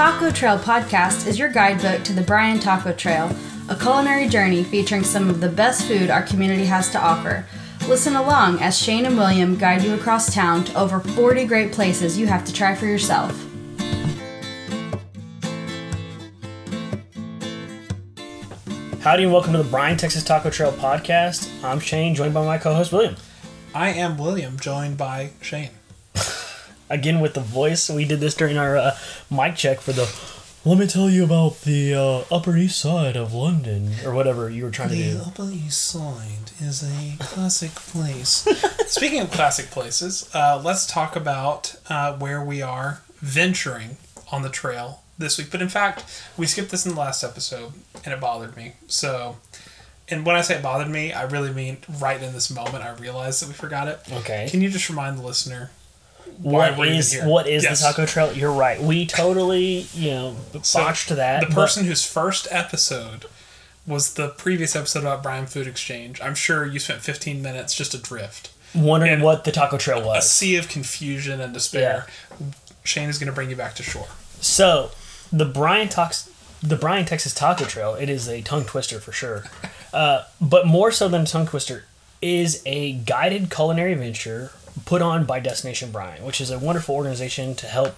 Taco Trail podcast is your guidebook to the Bryan Taco Trail, a culinary journey featuring some of the best food our community has to offer. Listen along as Shane and William guide you across town to over 40 great places you have to try for yourself. Howdy and welcome to the Bryan Texas Taco Trail podcast. I'm Shane, joined by my co-host William. I am William, joined by Shane. Again with the voice. We did this during our uh, mic check for the. Let me tell you about the uh, Upper East Side of London, or whatever you were trying to The do. Upper East Side is a classic place. Speaking of classic places, uh, let's talk about uh, where we are venturing on the trail this week. But in fact, we skipped this in the last episode, and it bothered me. So, and when I say it bothered me, I really mean right in this moment I realized that we forgot it. Okay. Can you just remind the listener What we're even is here? what is Yes. the Taco Trail? You're right. We totally you know So, that. The but- person whose first episode was the previous episode about Bryan Food Exchange. I'm sure you spent 15 minutes just adrift. wondering and what the Taco Trail was. A sea of confusion and despair. Shane is going to bring you back to shore. So, the Bryan talks the Bryan Texas Taco Trail, it is a tongue twister for sure. Uh, but more so than a tongue twister, is a guided culinary venture put on by Destination Bryan, which is a wonderful organization to help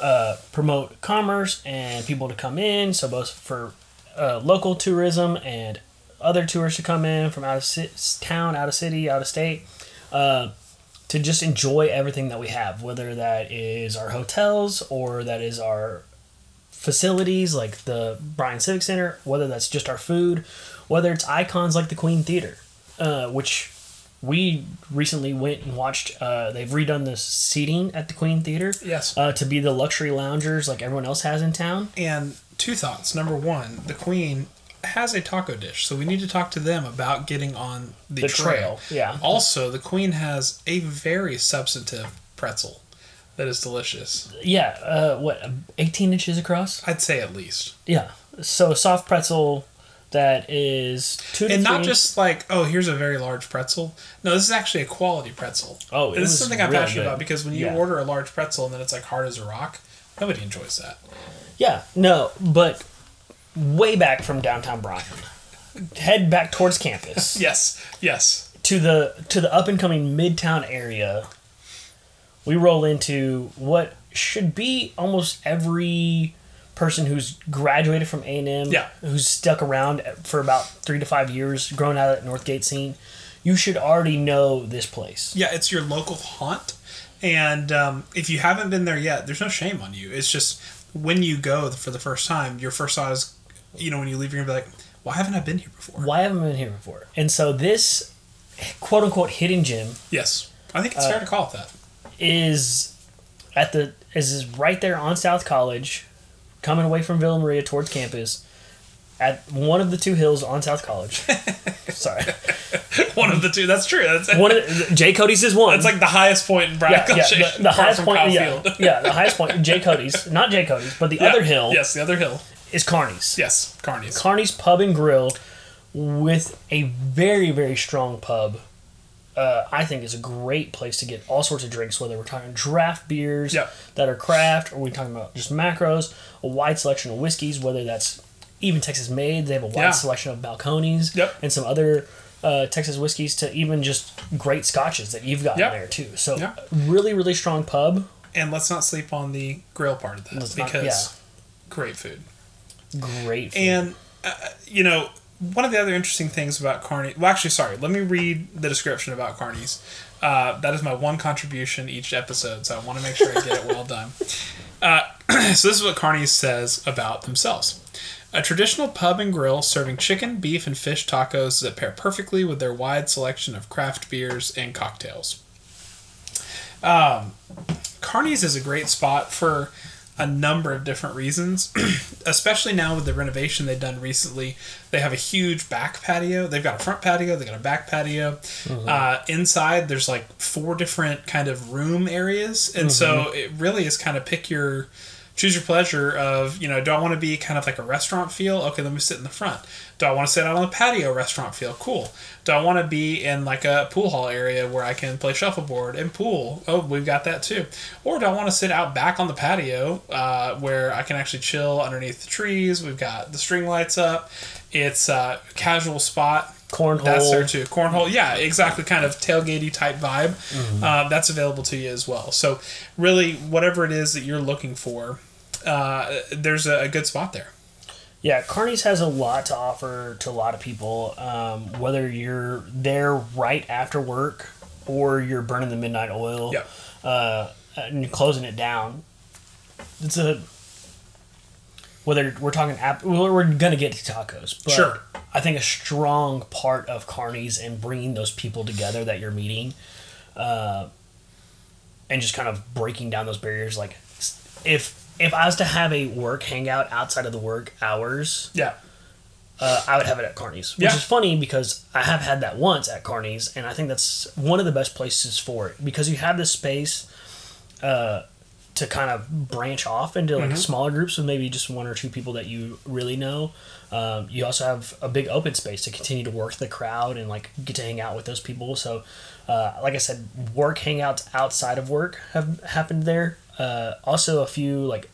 uh, promote commerce and people to come in. So both for uh, local tourism and other tourists to come in from out of ci- town, out of city, out of state. Uh, to just enjoy everything that we have, whether that is our hotels or that is our facilities like the Bryan Civic Center, whether that's just our food, whether it's icons like the Queen Theater, uh, which we recently went and watched. Uh, they've redone the seating at the Queen Theater Yes. uh, to be the luxury loungers like everyone else has in town. And two thoughts. Number one, the Queen has a taco dish, so we need to talk to them about getting on the, The trail. trail, yeah. Also, the Queen has a very substantive pretzel that is delicious. Yeah, uh, what, 18 inches across? I'd say at least. Yeah. So soft pretzel that is two and not just like oh here's a very large pretzel no this is actually a quality pretzel Oh, it this is something i'm really passionate good. about because when you Yeah. order a large pretzel and then it's like hard as a rock nobody enjoys that Yeah, no, but way back from downtown Bryan. Head back towards campus yes yes to the to the up and coming midtown area. We roll into what should be almost every person who's graduated from A and M, Yeah. who's stuck around for about three to five years, grown out of that Northgate scene. You should already know this place. yeah it's your local haunt and um, if you haven't been there yet there's no shame on you it's just when you go for the first time your first thought is you know when you leave you're gonna be like why haven't i been here before Why haven't I been here before? And so this quote unquote hidden gem yes i think it's Uh, fair to call it that is at the is is right there on South College, coming away from Villa Maria towards campus, at one of the two hills on South College. Sorry, one of the two that's true that's, one of the, J. Cody's is one. that's like the highest point in Bryan yeah, yeah, the, the highest point. Yeah, Field. yeah, the highest point. J. Cody's, not J. Cody's, but the Yeah, other hill yes the other hill is Carney's. yes carney's Carney's Pub and Grill, with a very very strong pub. Uh, I think is a great place to get all sorts of drinks, whether we're talking draft beers Yep. that are craft, or we're talking about just macros, a wide selection of whiskeys, whether that's even Texas made. They have a wide Yeah. selection of Balcones Yep. and some other uh, Texas whiskeys to even just great scotches that you've got Yep. there too. So Yeah. really, really strong pub. And let's not sleep on the grill part of that Let's not- because yeah. great food. Great. food. And uh, you know, one of the other interesting things about Carney. Well, actually, sorry. Let me read the description about Carney's. Uh, that is my one contribution each episode, so I want to make sure I get it well done. Uh, so this is what Carney's says about themselves. A traditional pub and grill serving chicken, beef, and fish tacos that pair perfectly with their wide selection of craft beers and cocktails. Um, Carney's is a great spot for a number of different reasons, especially now with the renovation they've done recently. They have a huge back patio. They've got a front patio. They got a back patio. Uh, inside, there's like four different kind of room areas, and so it really is kind of pick your choose your pleasure of you know do i want to be kind of like a restaurant feel? Okay let me sit in the front. Do i want to sit out on the patio restaurant feel? Cool. Do i want to be in like a pool hall area where i can play shuffleboard and pool? Oh we've got that too. Or do i want to sit out back on the patio uh, where i can actually chill underneath the trees? We've got the string lights up. It's a casual spot. Cornhole. that's there too. Cornhole, yeah, exactly. Kind of tailgatey type vibe. Uh, that's available to you as well. So really, whatever it is that you're looking for, uh, there's a, a good spot there. Yeah, Carney's has a lot to offer to a lot of people. Um, whether you're there right after work or you're burning the midnight oil, Yeah. uh, and you're closing it down, it's a whether we're talking app, we're gonna get to tacos. But Sure. I think a strong part of Carney's and bringing those people together that you're meeting, uh, and just kind of breaking down those barriers. Like, if if I was to have a work hangout outside of the work hours, Yeah. uh, I would have it at Carney's, which Yeah. is funny because I have had that once at Carney's, and I think that's one of the best places for it because you have this space uh, to kind of branch off into Mm-hmm. like smaller groups with maybe just one or two people that you really know. Um, you also have a big open space to continue to work the crowd and like get to hang out with those people. So, uh, like I said, work hangouts outside of work have happened there. Uh, also, a few like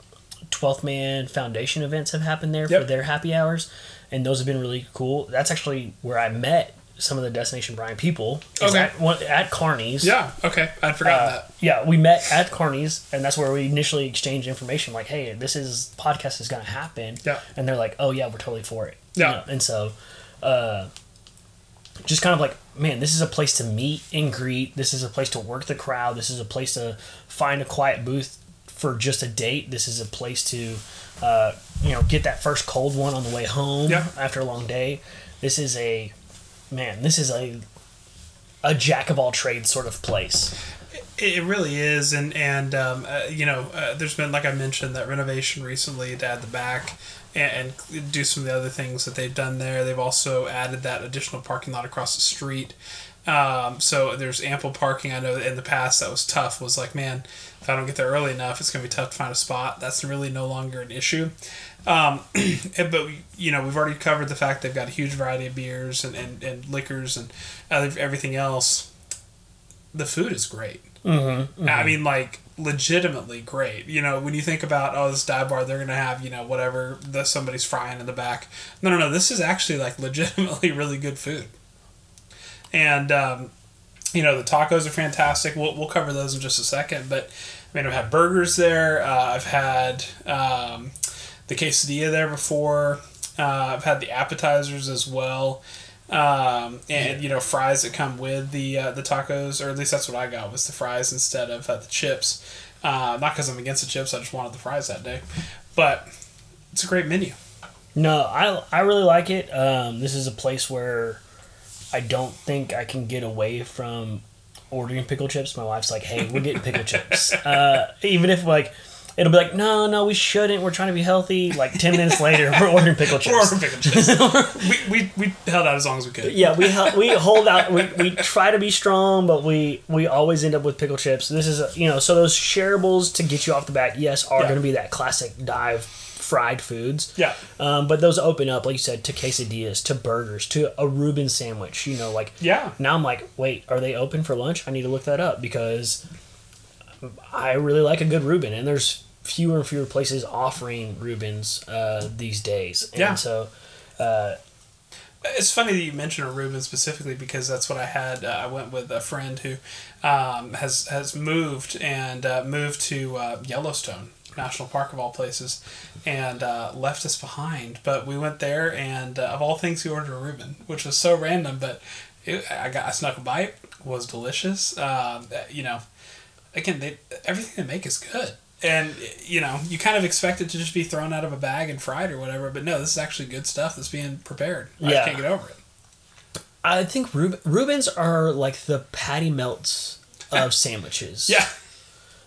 12th Man Foundation events have happened there for their happy hours, and those have been really cool. That's actually where I met some of the Destination Bryan people. Okay. At, one- at Carney's. Yeah. Okay. I'd forgotten Uh, that. yeah, we met at Carney's, and that's where we initially exchanged information. Like, hey, this is podcast is going to happen. Yeah. And they're like, oh yeah, we're totally for it. You Yeah. know, And so, uh, just kind of like, man, this is a place to meet and greet. This is a place to work the crowd. This is a place to find a quiet booth for just a date. This is a place to, uh, you know, get that first cold one on the way home Yeah. after a long day. This is a, man, this is a, a jack of all trades sort of place. It really is, and and um, uh, you know, uh, there's been like I mentioned that renovation recently to add the back and, and do some of the other things that they've done there. They've also added that additional parking lot across the street. Um, so there's ample parking. I know in the past that was tough. Was like, man, if I don't get there early enough, it's gonna be tough to find a spot. That's really no longer an issue. Um, but you know, we've already covered the fact they've got a huge variety of beers and, and, and liquors and everything else. The food is great. Mm-hmm. I mean, like legitimately great. You know, when you think about oh, this dive bar, they're gonna have you know whatever that somebody's frying in the back. No, no, no. This is actually like legitimately really good food. And um, you know the tacos are fantastic. We'll we'll cover those in just a second. But I mean, I've had burgers there. Uh, I've had um, the quesadilla there before. Uh, I've had the appetizers as well. Um, and you know fries that come with the uh, the tacos, or at least that's what I got was the fries instead of uh, the chips. Uh, not because I'm against the chips, I just wanted the fries that day. But it's a great menu. No, I I really like it. Um, this is a place where I don't think I can get away from ordering pickle chips. My wife's like, "Hey, we're getting pickle chips," uh, even if like it'll be like, "No, no, we shouldn't. We're trying to be healthy." Like ten minutes later, we're ordering pickle chips. pickle chips. we, we, we held out as long as we could. Yeah, we we hold out. We, we try to be strong, but we we always end up with pickle chips. This is a, you know so those shareables to get you off the back. Yes, are Yeah. going to be that classic dive fried foods. Yeah. Um, but those open up, like you said, to quesadillas, to burgers, to a Reuben sandwich. You know, like Yeah. now I'm like, wait, are they open for lunch? I need to look that up because I really like a good Reuben, and there's fewer and fewer places offering Reubens uh, these days. And Yeah. so Uh, It's funny that you mentioned a Reuben specifically because that's what I had. Uh, I went with a friend who um, has has moved and uh, moved to uh, Yellowstone National Park of all places, and uh, left us behind. But we went there, and uh, of all things, he ordered a Reuben, which was so random. But it, I got I snuck a bite. Was delicious. Um, you know, again, they everything they make is good. And you know, you kind of expect it to just be thrown out of a bag and fried or whatever, but no, this is actually good stuff that's being prepared. I Yeah. can't get over it. I think Reuben, Reubens are like the patty melts of sandwiches. Yeah,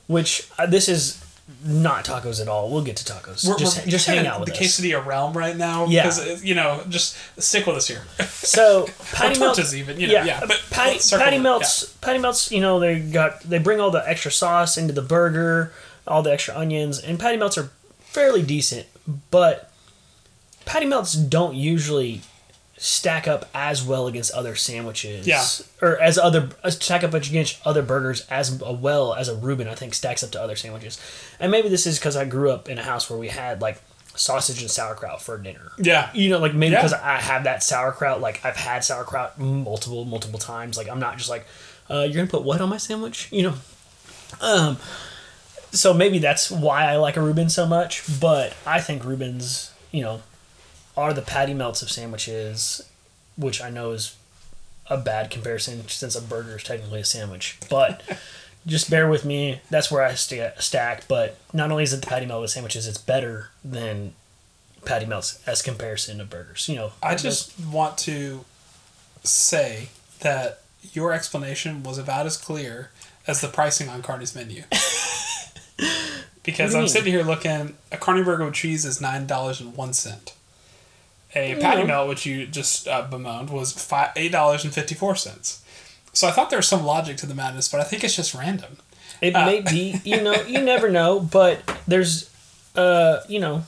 Which uh, this is not tacos at all. We'll get to tacos. we're, just we're just hang out with the us. quesadilla realm right now. Yeah. because you know, just stick with us here. So patty melts. even, you know, yeah. but patty, patty melts. Patty melts. You know they got they bring all the extra sauce into the burger, all the extra onions, and patty melts are fairly decent, but patty melts don't usually stack up as well against other sandwiches. Yeah. Or as other uh, stack up against other burgers as well as a Reuben. I think stacks up to other sandwiches, and maybe this is because I grew up in a house where we had like sausage and sauerkraut for dinner. Yeah. You know, like maybe Yeah. because I have that sauerkraut. Like I've had sauerkraut multiple, multiple times. Like I'm not just like, uh, you're gonna put what on my sandwich? You know. Um. So maybe that's why I like a Reuben so much. But I think Reubens, you know, are the patty melts of sandwiches, which I know is a bad comparison since a burger is technically a sandwich. But just bear with me. That's where I sta stack. But not only is it the patty melt of sandwiches, it's better than patty melts as comparison of burgers. You know, I just want to say that your explanation was about as clear as the pricing on Carney's menu. Because What do you I'm mean? sitting here looking, a Carney burger with cheese is nine dollars and one cent. A patty Yeah. melt, which you just uh, bemoaned, was five eight dollars and fifty four cents. So I thought there was some logic to the madness, but I think it's just random. It Uh, may be, you know, you never know, but there's, uh, you know,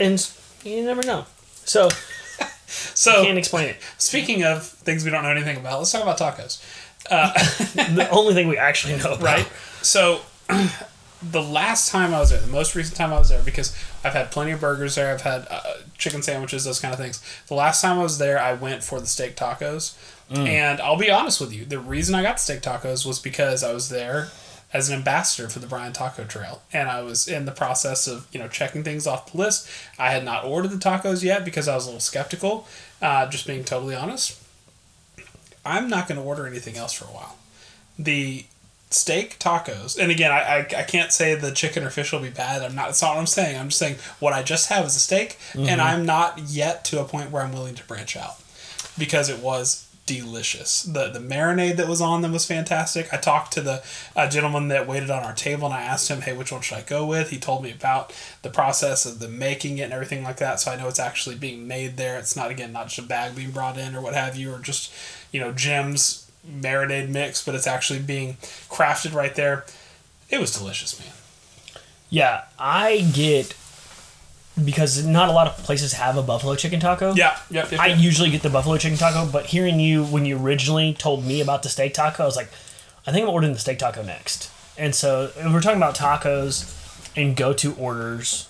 and you never know. So So can't explain it. speaking of things we don't know anything about, let's talk about tacos. The only thing we actually know, about. right? So the last time I was there, the most recent time I was there, because I've had plenty of burgers there, I've had uh, chicken sandwiches, those kind of things. The last time I was there, I went for the steak tacos, and I'll be honest with you, the reason I got the steak tacos was because I was there as an ambassador for the Bryan Taco Trail, and I was in the process of you know checking things off the list. I had not ordered the tacos yet because I was a little skeptical, uh, just being totally honest. I'm not going to order anything else for a while. The steak tacos, and again, I, I, I can't say the chicken or fish will be bad. I'm not. That's not what I'm saying. I'm just saying what I just have is a steak, and I'm not yet to a point where I'm willing to branch out because it was delicious. The the marinade that was on them was fantastic. I talked to the uh, gentleman that waited on our table and I asked him, "Hey, which one should I go with?" He told me about the process of the making it and everything like that. So I know it's actually being made there. It's not again not just a bag being brought in or what have you or just, you know, Jim's marinade mix, but it's actually being crafted right there. It was delicious, man. Yeah, I get because not a lot of places have a buffalo chicken taco. Yeah, yep, I usually get the buffalo chicken taco, but hearing you when you originally told me about the steak taco, I was like, I think I'm ordering the steak taco next. And so if we're talking about tacos and go to orders.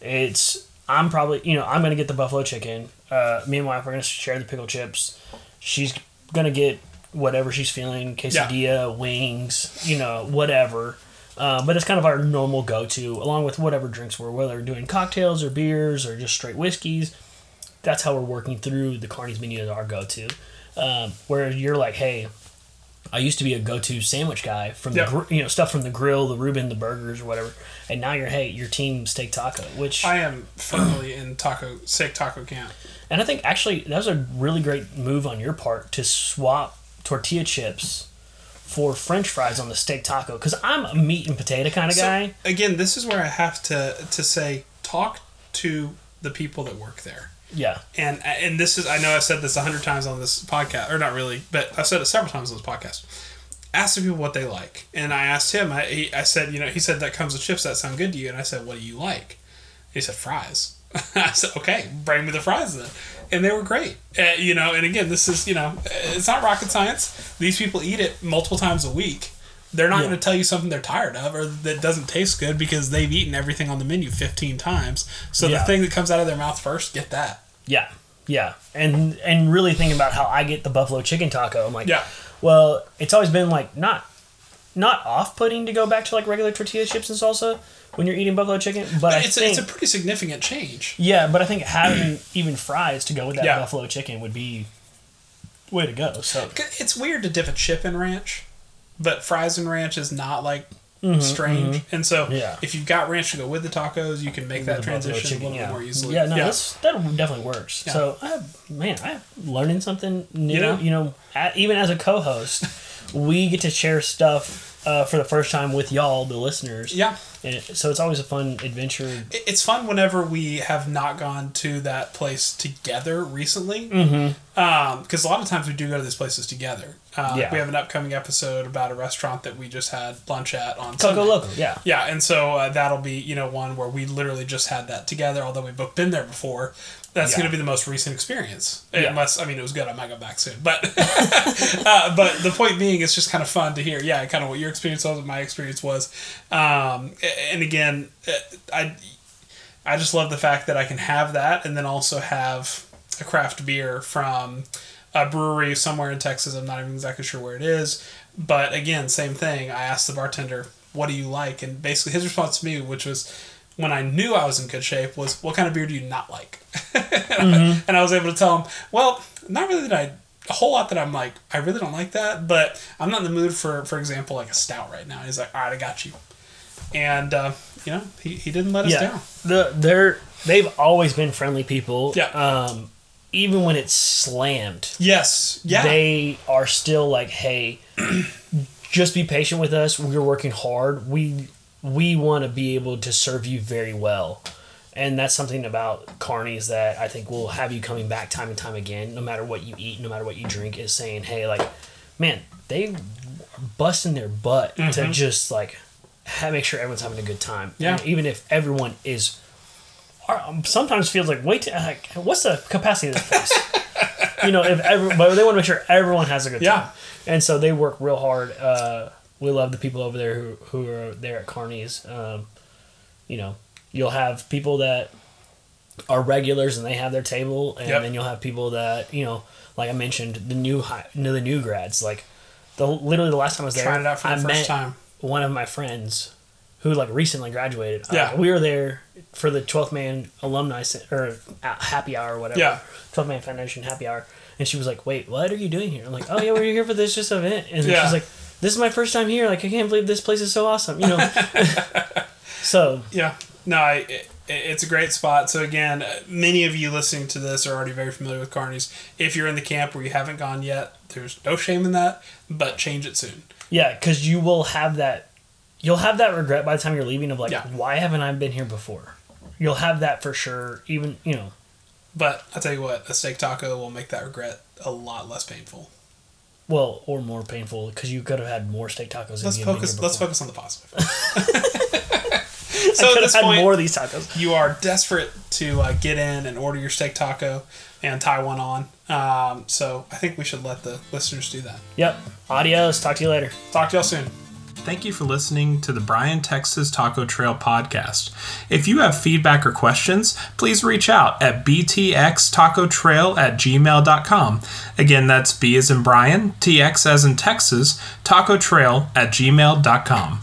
It's I'm probably you know I'm gonna get the buffalo chicken. Uh, me and my wife are gonna share the pickle chips. She's gonna get whatever she's feeling, quesadilla, wings, you know, whatever. Uh, but it's kind of our normal go-to, along with whatever drinks we're whether we're doing cocktails or beers or just straight whiskeys. That's how we're working through the Carney's menu as our go-to. Um, where you're like, hey, I used to be a go-to sandwich guy from Yep. the gr- you know stuff from the grill, the Reuben, the burgers, or whatever. And now you're hey, your team steak taco, which I am firmly in taco steak taco camp. and I think actually that was a really great move on your part to swap tortilla chips for French fries on the steak taco because I'm a meat and potato kind of So, guy. again, this is where I have to to say talk to the people that work there. Yeah, And and this is I know I've said this a hundred times on this podcast, or not really, but I've said it several times on this podcast. Ask the people what they like, and I asked him. I he, I said, you know, he said that comes with chips that sound good to you, and I said, what do you like? He said fries. I said, okay, bring me the fries then, and they were great. Uh, you know, and again, this is you know, it's not rocket science. These people eat it multiple times a week. They're not Yeah. going to tell you something they're tired of or that doesn't taste good because they've eaten everything on the menu 15 times. So Yeah. the thing that comes out of their mouth first, get that. yeah, yeah, and and really thinking about how I get the buffalo chicken taco. I'm like, Yeah. Well, it's always been like not not off putting to go back to like regular tortilla chips and salsa when you're eating buffalo chicken, but I it's a, it's a pretty significant change. yeah, but I think having even fries to go with that Yeah. buffalo chicken would be way to go. So It's weird to dip a chip in ranch, but fries and ranch is not like Mm-hmm, strange. And so Yeah. if you've got ranch to go with the tacos, you can make that transition chicken, a little yeah. bit more easily. Yeah, no, That's, that definitely works. Yeah. So, I, man, I'm learning something new. You You know? know, a even as a co-host, we get to share stuff uh, for the first time with y'all, the listeners. Yeah. And it, so it's always a fun adventure. It's fun whenever we have not gone to that place together recently. Mm-hmm. Because a lot of times we do go to these places together. Uh, Yeah. We have an upcoming episode about a restaurant that we just had lunch at on Coco Sunday. Loco, yeah. Yeah, and so uh, that'll be you know one where we literally just had that together. Although we've both been there before, that's Yeah. going to be the most recent experience. Yeah. Unless I mean it was good, I might go back soon. But uh, but the point being, it's just kind of fun to hear. Yeah, kind of what your experience was, what my experience was. Um, and again, uh, I I just love the fact that I can have that, and then also have a craft beer from a brewery somewhere in Texas. I'm not even exactly sure where it is, but again, same thing. I asked the bartender, "What do you like?" And basically, his response to me, which was when I knew I was in good shape, was, "What kind of beer do you not like?" and I was able to tell him, "Well, not really that I." A whole lot that I'm like, I really don't like that, but I'm not in the mood for, for example, like a stout right now. He's like, all right, I got you, and uh, you know, he, he didn't let us Yeah, down. the they're they've always been friendly people. Yeah. Um, even when it's slammed, Yes, yeah, they are still like, hey, just be patient with us. We're working hard. We we want to be able to serve you very well. And that's something about Carney's that I think will have you coming back time and time again, no matter what you eat, no matter what you drink, is saying, hey, like, man, they busting their butt to just like make sure everyone's having a good time. Yeah. And even if everyone is, um, sometimes feels like, wait, like, what's the capacity of this place? you know, if every, but they want to make sure everyone has a good Yeah. time. And so they work real hard. Uh, we love the people over there who, who are there at Carney's. Um, you know, you'll have people that are regulars and they have their table, and Yep. then you'll have people that you know, like I mentioned, the new high, the new grads. Like the literally the last time I was there, Trying it out for the I first met time. One of my friends who like recently graduated. Uh, Yeah. we were there for the 12th man alumni or uh, happy hour or whatever. Yeah. 12th man foundation happy hour, and she was like, "Wait, what are you doing here?" I'm like, "Oh yeah, we're here for this just event," and Yeah. she's like, "This is my first time here. Like I can't believe this place is so awesome." You know. so Yeah. No, I, it, it's a great spot. So again, uh, many of you listening to this are already very familiar with Carney's. If you're in the camp where you haven't gone yet, there's no shame in that, but change it soon. Yeah, because you will have that, you'll have that regret by the time you're leaving of like, Yeah. why haven't I been here before? You'll have that for sure. Even you know, But I'll tell you what, a steak taco will make that regret a lot less painful. well, or more painful because you could have had more steak tacos. Let's if you had been focus. Let's focus on the positive. so at could have this had point, more of these tacos. you are desperate to uh, get in and order your steak taco and tie one on. Um, so I think we should let the listeners do that. Yep. Adios. Talk to you later. Talk to y'all soon. Thank you for listening to the Bryan, Texas Taco Trail podcast. If you have feedback or questions, please reach out at btxtacotrail at gmail.com. Again, that's B as in Bryan, TX as in Texas, taco trail at gmail.com.